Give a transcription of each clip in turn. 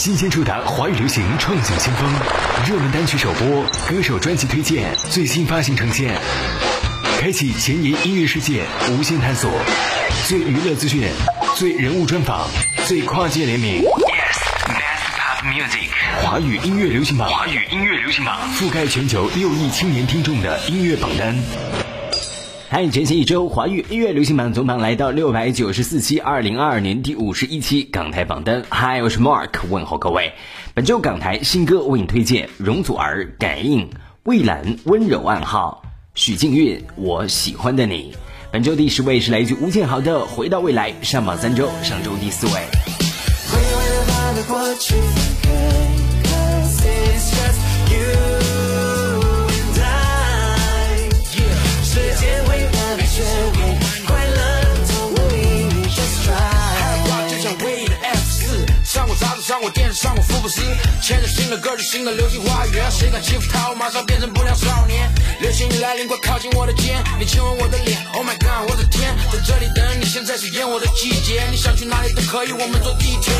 新鲜触达华语流行创想先锋，热门单曲首播，歌手专辑推荐，最新发行呈现，开启前沿音乐世界无限探索，最娱乐资讯，最人物专访，最跨界联名。Yes，Best Pop Music，华语音乐流行榜，华语音乐流行榜。覆盖全球六亿青年听众的音乐榜单。嗨，全新一周华语音乐流行榜总榜来到六百九十四期，二零二二年第五十一期港台榜单。嗨，我是 Mark，问候各位。本周港台新歌为你推荐：容祖儿《感应》，蔚蓝《温柔暗号》，许靖韵《我喜欢的你》。本周第十位是来自吴建豪的《回到未来》，上榜三周，上周第四位。视上过福布斯，牵着新的歌去新的流星花园，谁敢欺负他，我马上变成不良少年。流星雨来临，快靠近我的肩，你亲吻我的脸，Oh my god，我的天，在这里等你，现在是演我的季节，你想去哪里都可以，我们坐地铁。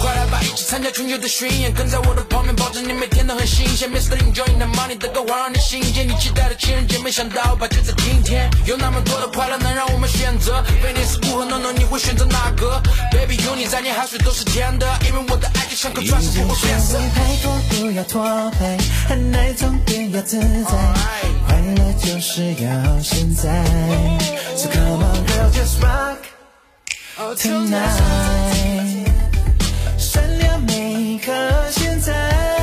快来吧，一起参加全球的巡演，跟在我的旁边，保证你每天都很新鲜。Mr. Enjoying the money 的歌会让你心结，你期待的情人节，没想到吧，就在今天，有那么多的快乐能让我们选择。非你是不和 No No，你会选择哪个？Baby，有你在，你海水都是甜的，因为我的。爱就像颗钻石学会太多，不要拖拍，爱总点要自在，快乐就是要现在。So come on girl, just rock tonight，闪亮每刻现在。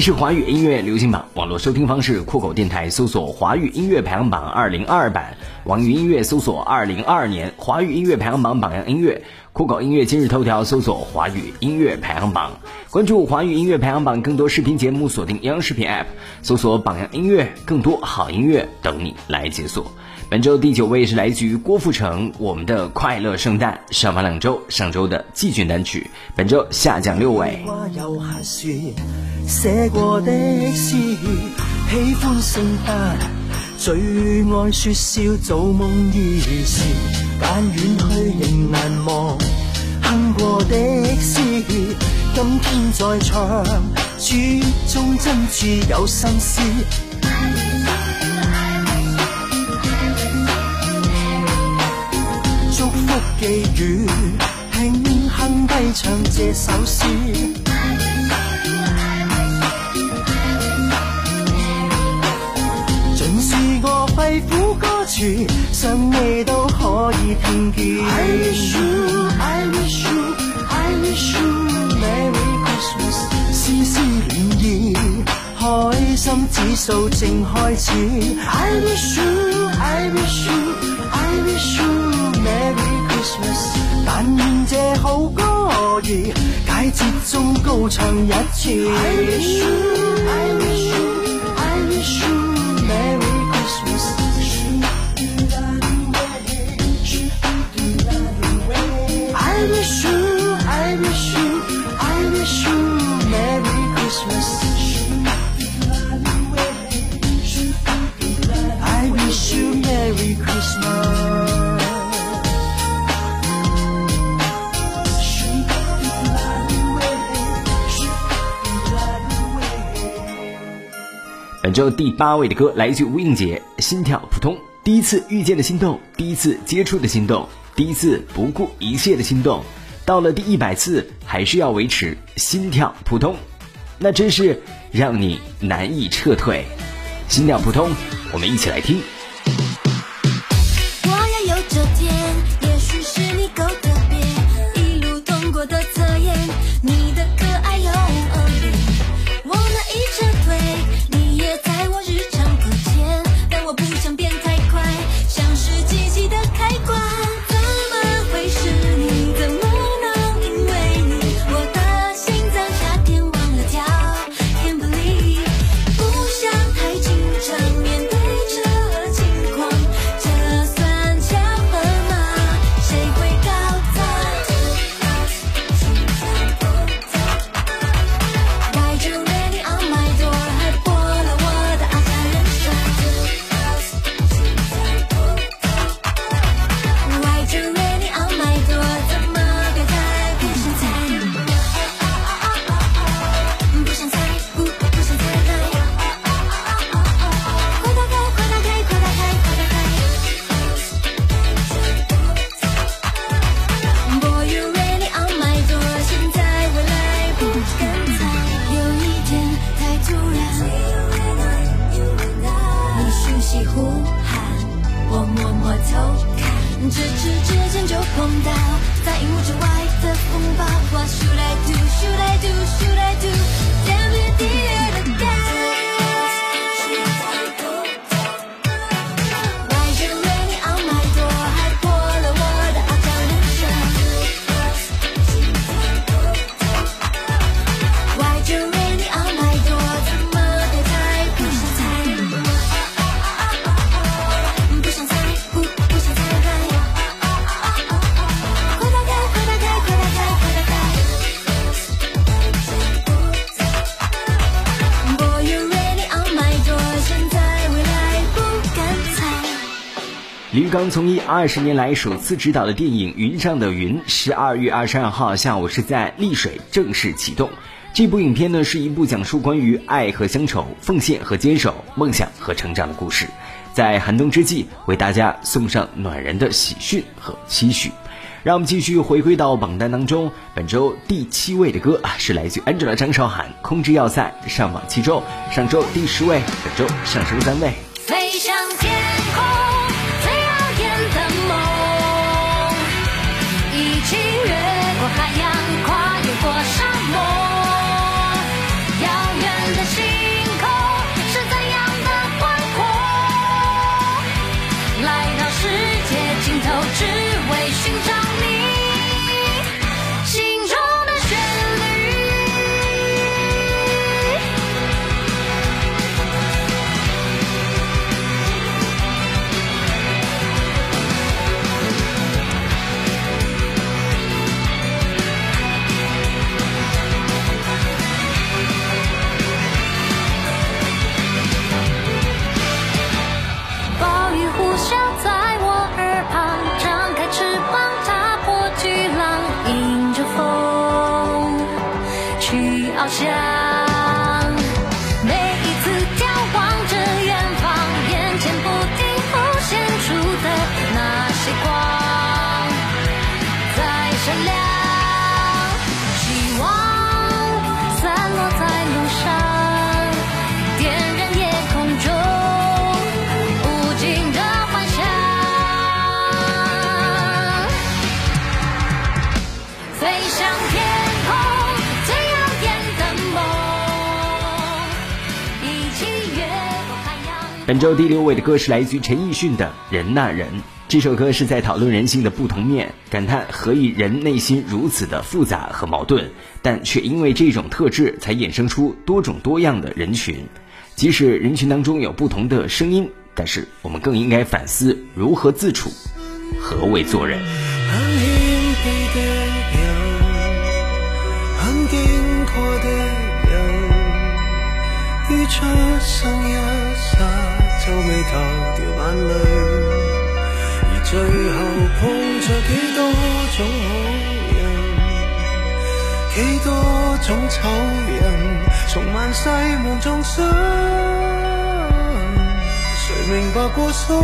是华语音乐流行榜网络收听方式：酷狗电台搜索“华语音乐排行榜二零二版”，网易音乐搜索“二零二二年华语音乐排行榜榜样音乐”，酷狗音乐今日头条搜索“华语音乐排行榜”，关注华语音乐排行榜更多视频节目，锁定央视频 App 搜索“榜样音乐”，更多好音乐等你来解锁。本周第九位是来自于郭富城，《我们的快乐圣诞》上榜两周，上周的季军单曲，本周下降六位。写过的诗，喜欢圣诞，最爱说笑，做梦儿时，但远去仍难忘。哼过的诗，今天再唱，书中真挚有心思。寄语，轻哼低唱这首诗，尽是我肺腑歌词，想你都可以听见。I wish you, I wish you, I wish you Merry Christmas，丝丝暖意，开心指数正开始。I wish you, I wish you, I wish you Merry。但愿这好歌儿，解节中高唱一次。本周第八位的歌来自吴映洁，心跳扑通，第一次遇见的心动，第一次接触的心动，第一次不顾一切的心动，到了第一百次还是要维持心跳扑通，那真是让你难以撤退。心跳扑通，我们一起来听。从艺二十年来首次执导的电影《云上的云》，十二月二十二号下午是在丽水正式启动。这部影片呢，是一部讲述关于爱和乡愁、奉献和坚守、梦想和成长的故事，在寒冬之际为大家送上暖人的喜讯和期许。让我们继续回归到榜单当中，本周第七位的歌啊，是来自 Angela 张韶涵，《空之要塞》上榜七周，上周第十位，本周上升三位。飞向跨越本周第六位的歌是来自于陈奕迅的《人呐人》。这首歌是在讨论人性的不同面，感叹何以人内心如此的复杂和矛盾，但却因为这种特质才衍生出多种多样的人群。即使人群当中有不同的声音，但是我们更应该反思如何自处，何为做人。很謙卑的人，很矜貴的人，於出生一皱眉头，掉眼泪，而最后碰着几多种好人，几多种丑人，从万世望众生，谁明白过错？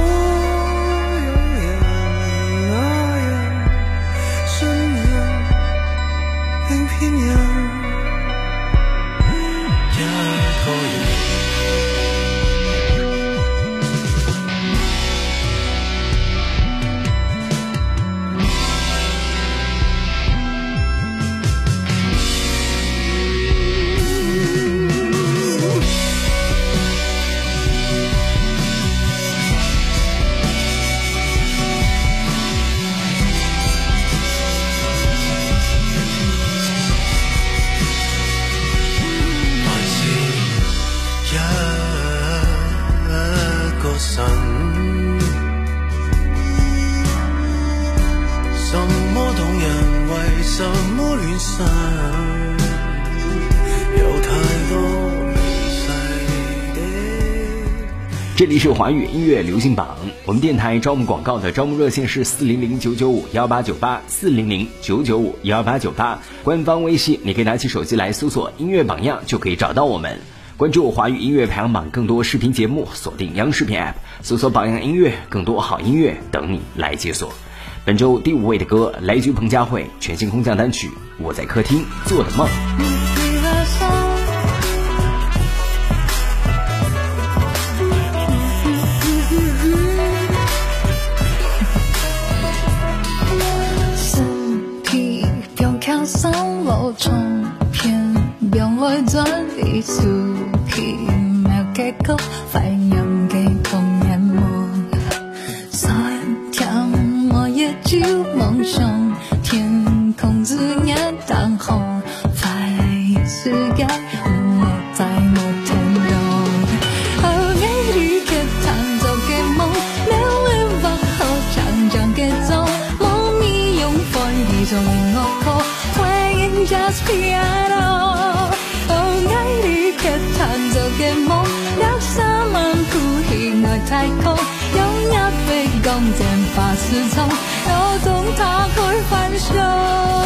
华语音乐流行榜，我们电台招募广告的招募热线是四零零九九五幺八九八四零零九九五幺八九八，官方微信你可以拿起手机来搜索“音乐榜样”就可以找到我们。关注华语音乐排行榜更多视频节目，锁定央视频 App，搜索“榜样音乐”，更多好音乐等你来解锁。本周第五位的歌来自彭佳慧全新空降单曲《我在客厅做的梦》。路冲偏，병來轉離數氣，沒結構反應給同眼夢。三天我也就梦想，天空之眼當紅，快世界把磁场摇动，它会反射。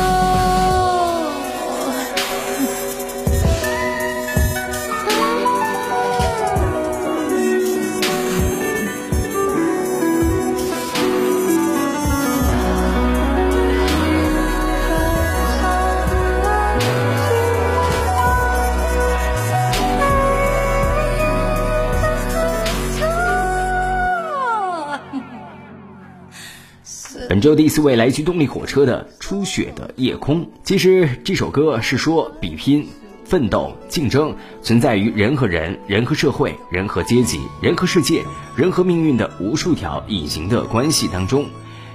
本周第四位来自动力火车的《初雪的夜空》。其实这首歌是说比拼、奋斗、竞争存在于人和人、人和社会、人和阶级、人和世界、人和命运的无数条隐形的关系当中。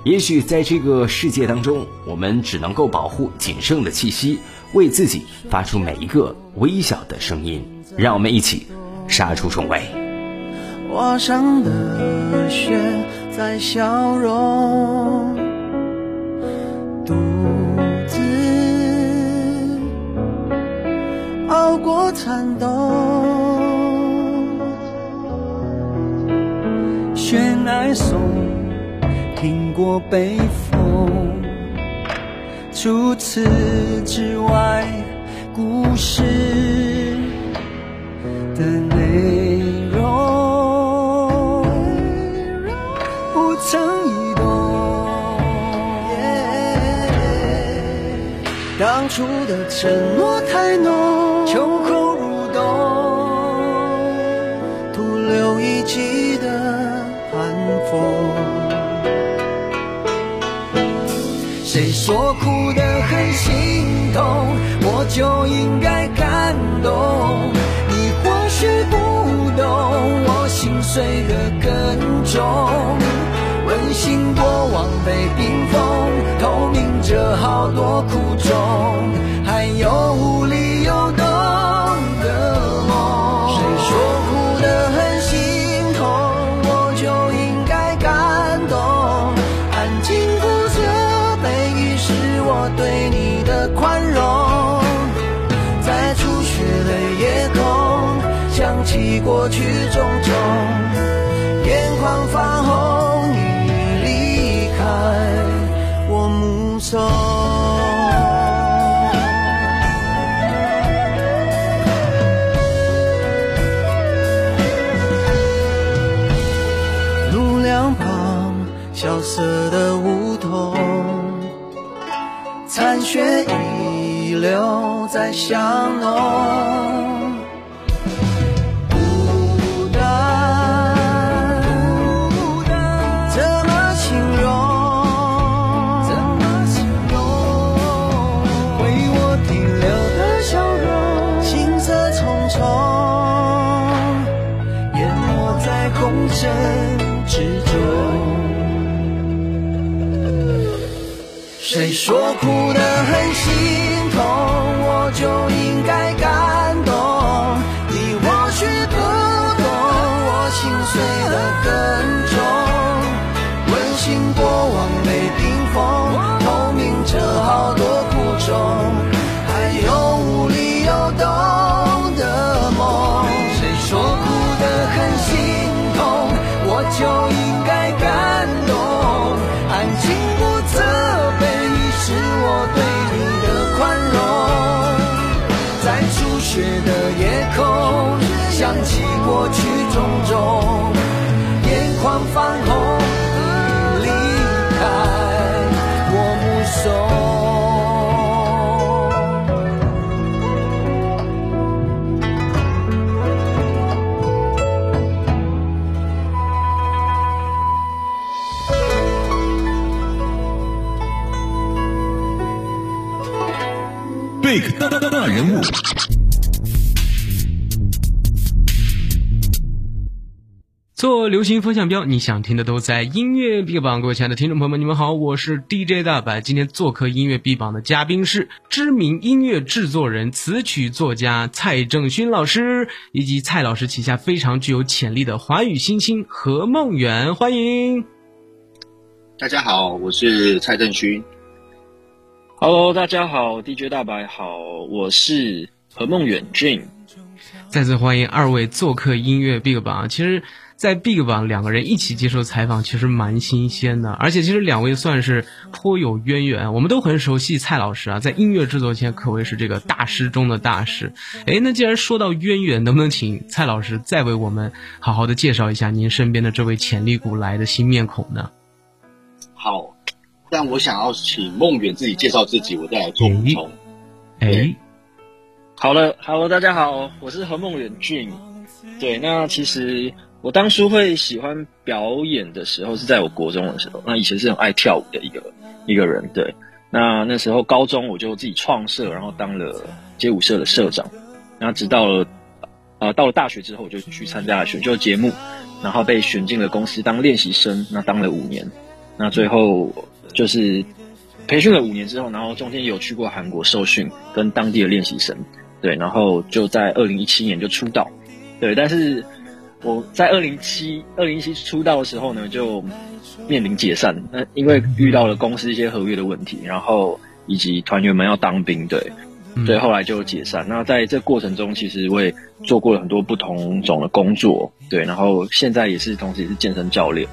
也许在这个世界当中，我们只能够保护仅剩的气息，为自己发出每一个微小的声音。让我们一起杀出重围。画上的雪在消融，独自熬过残冬。雪乃松，听过北风，除此之外，故事当初的承诺太浓，秋后入冬，徒留一季的寒风。谁说哭得很心痛，我就应该感动？你或许不懂，我心碎的更重。温馨过往被冰封，透明着好多苦衷，还有无理由懂的梦。谁说哭得很心痛，我就应该感动？安静不责备，已是我对你的宽容。在初雪的夜空，想起过去种种，眼眶泛红，路两旁萧瑟的梧桐，残雪遗留在巷弄。谁说哭得很心痛，我就应该感想起过去种种，眼眶泛红，你离开我目送。贝克大大大大人物，做流行风向标，你想听的都在音乐 B 榜。各位亲爱的听众朋友们，你们好，我是 DJ 大白。今天做客音乐 B 榜的嘉宾是知名音乐制作人、词曲作家蔡正勋老师，以及蔡老师旗下非常具有潜力的华语新星何梦远，欢迎。大家好，我是蔡正勋。Hello，大家好，DJ 大白好，我是何梦远 Jane。再次欢迎二位做客音乐 Big 榜。其实，在 Big 榜两个人一起接受采访，其实蛮新鲜的。而且其实两位算是颇有渊源，我们都很熟悉蔡老师啊，在音乐制作圈可谓是这个大师中的大师。哎，那既然说到渊源，能不能请蔡老师再为我们好好的介绍一下您身边的这位潜力股来的新面孔呢？好，但我想要请梦远自己介绍自己，我再来做补充。哎，好了，Hello，大家好，我是何梦远俊。对，那其实我当初会喜欢表演的时候，是在我国中的时候。那以前是很爱跳舞的一个一个人。对，那那时候高中我就自己创社，然后当了街舞社的社长。然后直到了呃到了大学之后，我就去参加了选秀节目，然后被选进了公司当练习生。那当了五年，那最后就是培训了五年之后，然后中间有去过韩国受训，跟当地的练习生。对，然后就在二零一七年就出道。对，但是我在二零七二零一七出道的时候呢，就面临解散。那因为遇到了公司一些合约的问题，然后以及团员们要当兵，对，对，后来就解散。那在这过程中，其实我也做过了很多不同种的工作，对，然后现在也是同时也是健身教练，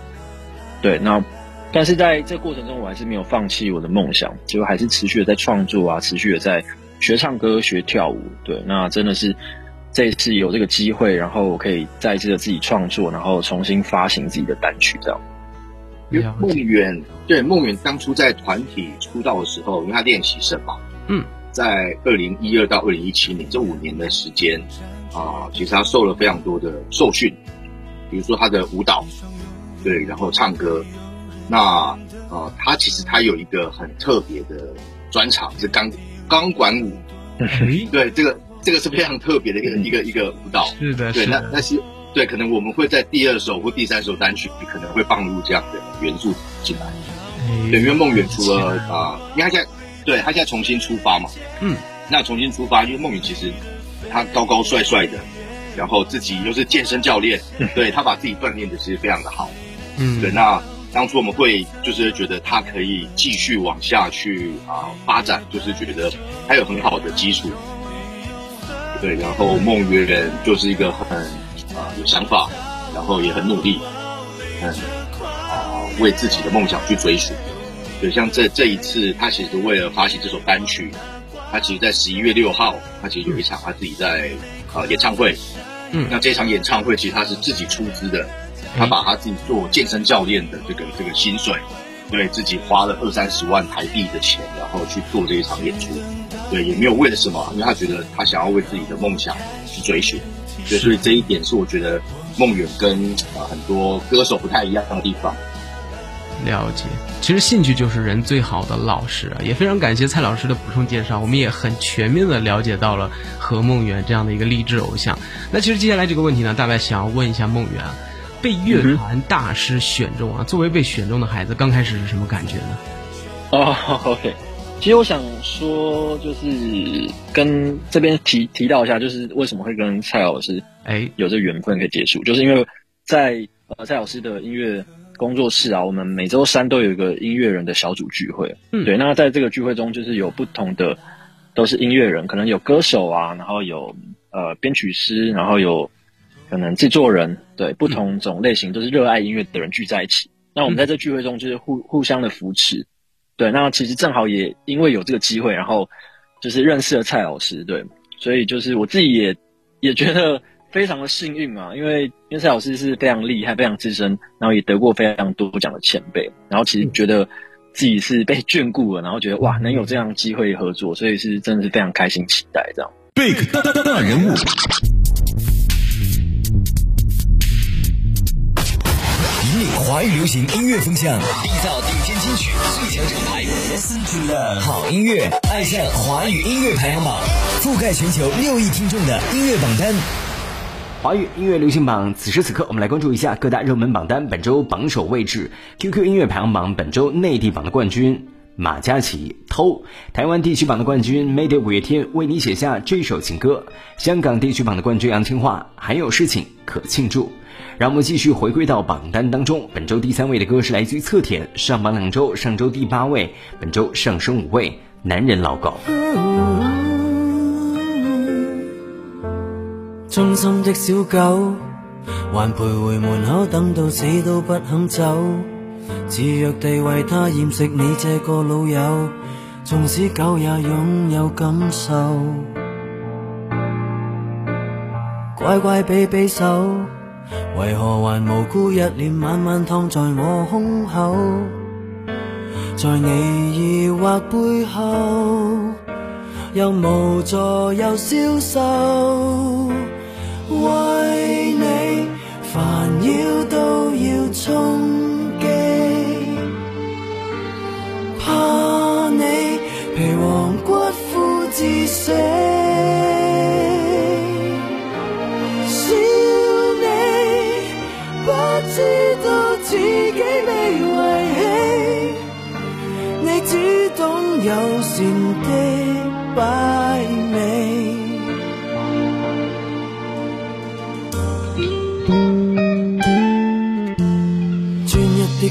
对。那但是在这过程中，我还是没有放弃我的梦想，就还是持续的在创作啊，持续的在学唱歌、学跳舞，对。那真的是。这次有这个机会，然后我可以再次的自己创作，然后重新发行自己的单曲，这样。因为梦远对梦远当初在团体出道的时候，因为他练习生嘛，嗯，在二零一二到二零一七年这五年的时间啊，其实他受了非常多的受训，比如说他的舞蹈，对，然后唱歌，那呃，他其实他有一个很特别的专场是钢钢管舞，对这个。这个是非常特别的一个一个一个舞蹈，是的，对，那那是对，可能我们会在第二首或第三首单曲可能会放入这样的元素进来。对，因为梦远除了啊，因为他现在对他现在重新出发嘛，嗯，那重新出发，因为梦远其实他高高帅帅的，然后自己又是健身教练，对他把自己锻炼的其实非常的好，嗯，对，那当初我们会就是觉得他可以继续往下去啊发展，就是觉得他有很好的基础。对，然后梦圆就是一个很啊有想法，然后也很努力，嗯啊为自己的梦想去追寻。对，像这这一次，他其实为了发行这首单曲，他其实在十一月六号，他其实有一场他自己在啊演唱会。嗯，那这场演唱会其实他是自己出资的，他把他自己做健身教练的这个这个薪水，对自己花了二三十万台币的钱，然后去做这一场演出。对，也没有为了什么，因为他觉得他想要为自己的梦想去追寻，对，所以这一点是我觉得梦远跟啊很多歌手不太一样的地方。了解，其实兴趣就是人最好的老师啊，也非常感谢蔡老师的补充介绍，我们也很全面的了解到了何梦圆这样的一个励志偶像。那其实接下来这个问题呢，大概想要问一下梦圆啊，被乐团大师选中啊，作为被选中的孩子，刚开始是什么感觉呢？哦，OK。其实我想说，就是跟这边提提到一下，就是为什么会跟蔡老师哎有这缘分可以接触，就是因为在呃蔡老师的音乐工作室啊，我们每周三都有一个音乐人的小组聚会。嗯，对，那在这个聚会中，就是有不同的都是音乐人，可能有歌手啊，然后有呃编曲师，然后有可能制作人，对，不同种类型都是热爱音乐的人聚在一起。那我们在这聚会中就是互互相的扶持。对，那其实正好也因为有这个机会，然后就是认识了蔡老师，对，所以就是我自己也也觉得非常的幸运嘛，因为因为蔡老师是非常厉害、非常资深，然后也得过非常多奖的前辈，然后其实觉得自己是被眷顾了，然后觉得哇，能有这样机会合作，所以是真的是非常开心、期待这样。Big 大大大人物。引领华语流行音乐风向，缔造金曲最强厂牌，Listen to the 好音乐，爱上华语音乐排行榜，覆盖全球六亿听众的音乐榜单。华语音乐流行榜，此时此刻，我们来关注一下各大热门榜单本周榜首位置。QQ 音乐排行榜本周内地榜的冠军马嘉祺《偷》，台湾地区榜的冠军 Made 五月天为你写下这首情歌，香港地区榜的冠军杨千嬅还有事情可庆祝。让我们继续回归到榜单当中，本周第三位的歌是来自于侧田，上榜两周，上周第八位，本周上升五位，《男人老狗》。忠心的小狗，還徘徊門口等到死都不肯走，自若地為他掩飾你這個老友，縱使狗也擁有感受，乖乖比比手，为何还无辜一脸晚晚躺在我胸口？在你疑惑背后，又无助又消瘦，为你烦扰到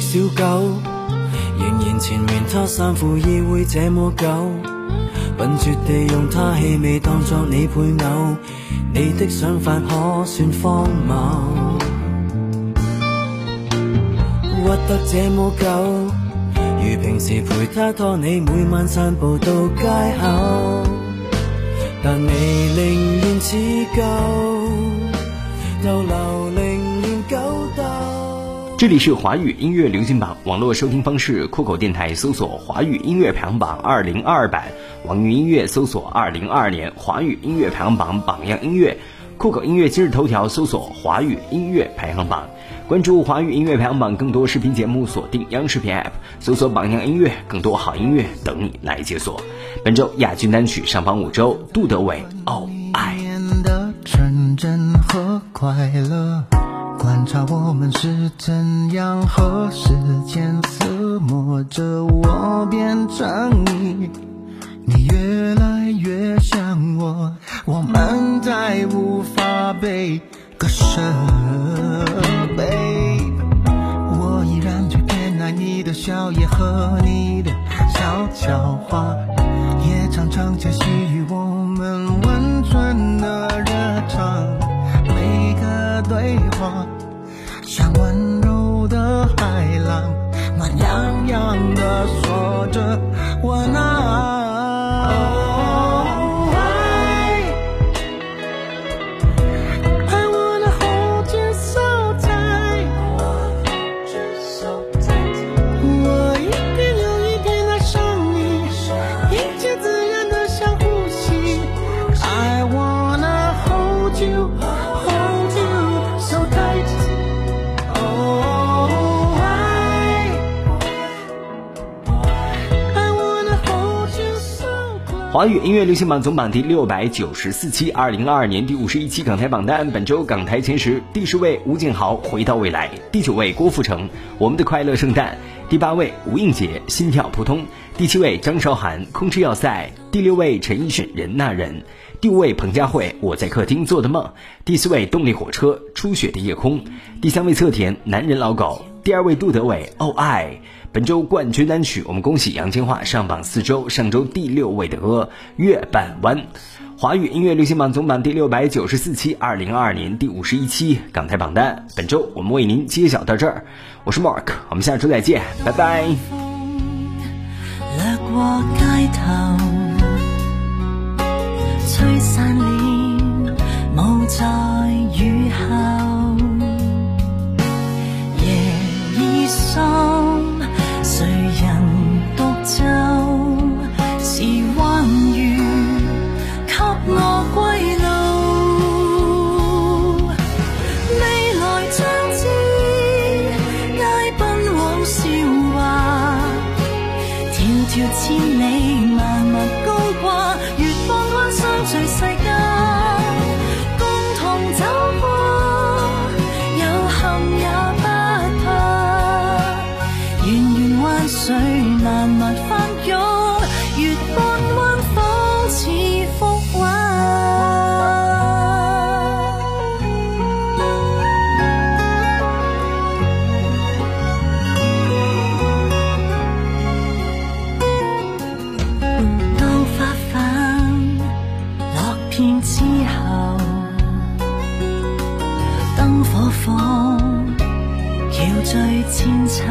小狗，仍然纏綿它三副意會這麼久，笨拙地用它氣味當作你配偶，你的想法可算荒謬，屈得這麼久。如平時陪他拖你每晚散步到街口，但你寧願似舊，又留。这里是华语音乐流行榜网络收听方式，酷狗电台搜索“华语音乐排行榜二零二二版”，网易音乐搜索“二零二二年华语音乐排行榜榜样音乐”，酷狗音乐今日头条搜索“华语音乐排行榜”。关注华语音乐排行榜更多视频节目，锁定央视频 App，搜索榜样音乐，更多好音乐等你来解锁。本周亚军单曲上榜五周，杜德伟《哦爱》。的纯真和快乐，观察我们是怎样和时间厮磨着我变成你，你越来越像我，我们再无法被割舍。Babe，我依然最偏爱你的笑靥和你的小巧话，也常常窃喜的说着，我那。华语音乐流行榜总榜第六百九十四期，二零二二年第五十一期港台榜单。本周港台前十，第十位吴景豪《回到未来》，第九位郭富城《我们的快乐圣诞》，第八位吴映洁《心跳扑通》，第七位张韶涵《空之要塞》，第六位陈奕迅《人那人》，第五位彭佳慧《我在客厅做的梦》，第四位动力火车《初雪的夜空》，第三位侧田《男人老狗》，第二位杜德伟《哦爱》。本周冠军单曲，我们恭喜杨千嬅上榜四周，上周第六位的歌《月半弯》。华语音乐流行榜总榜第六百九十四期，二零二二年第五十一期港台榜单。本周我们为您揭晓到这儿，我是 Mark，我们下周再见，拜拜。可否叫醉千秋。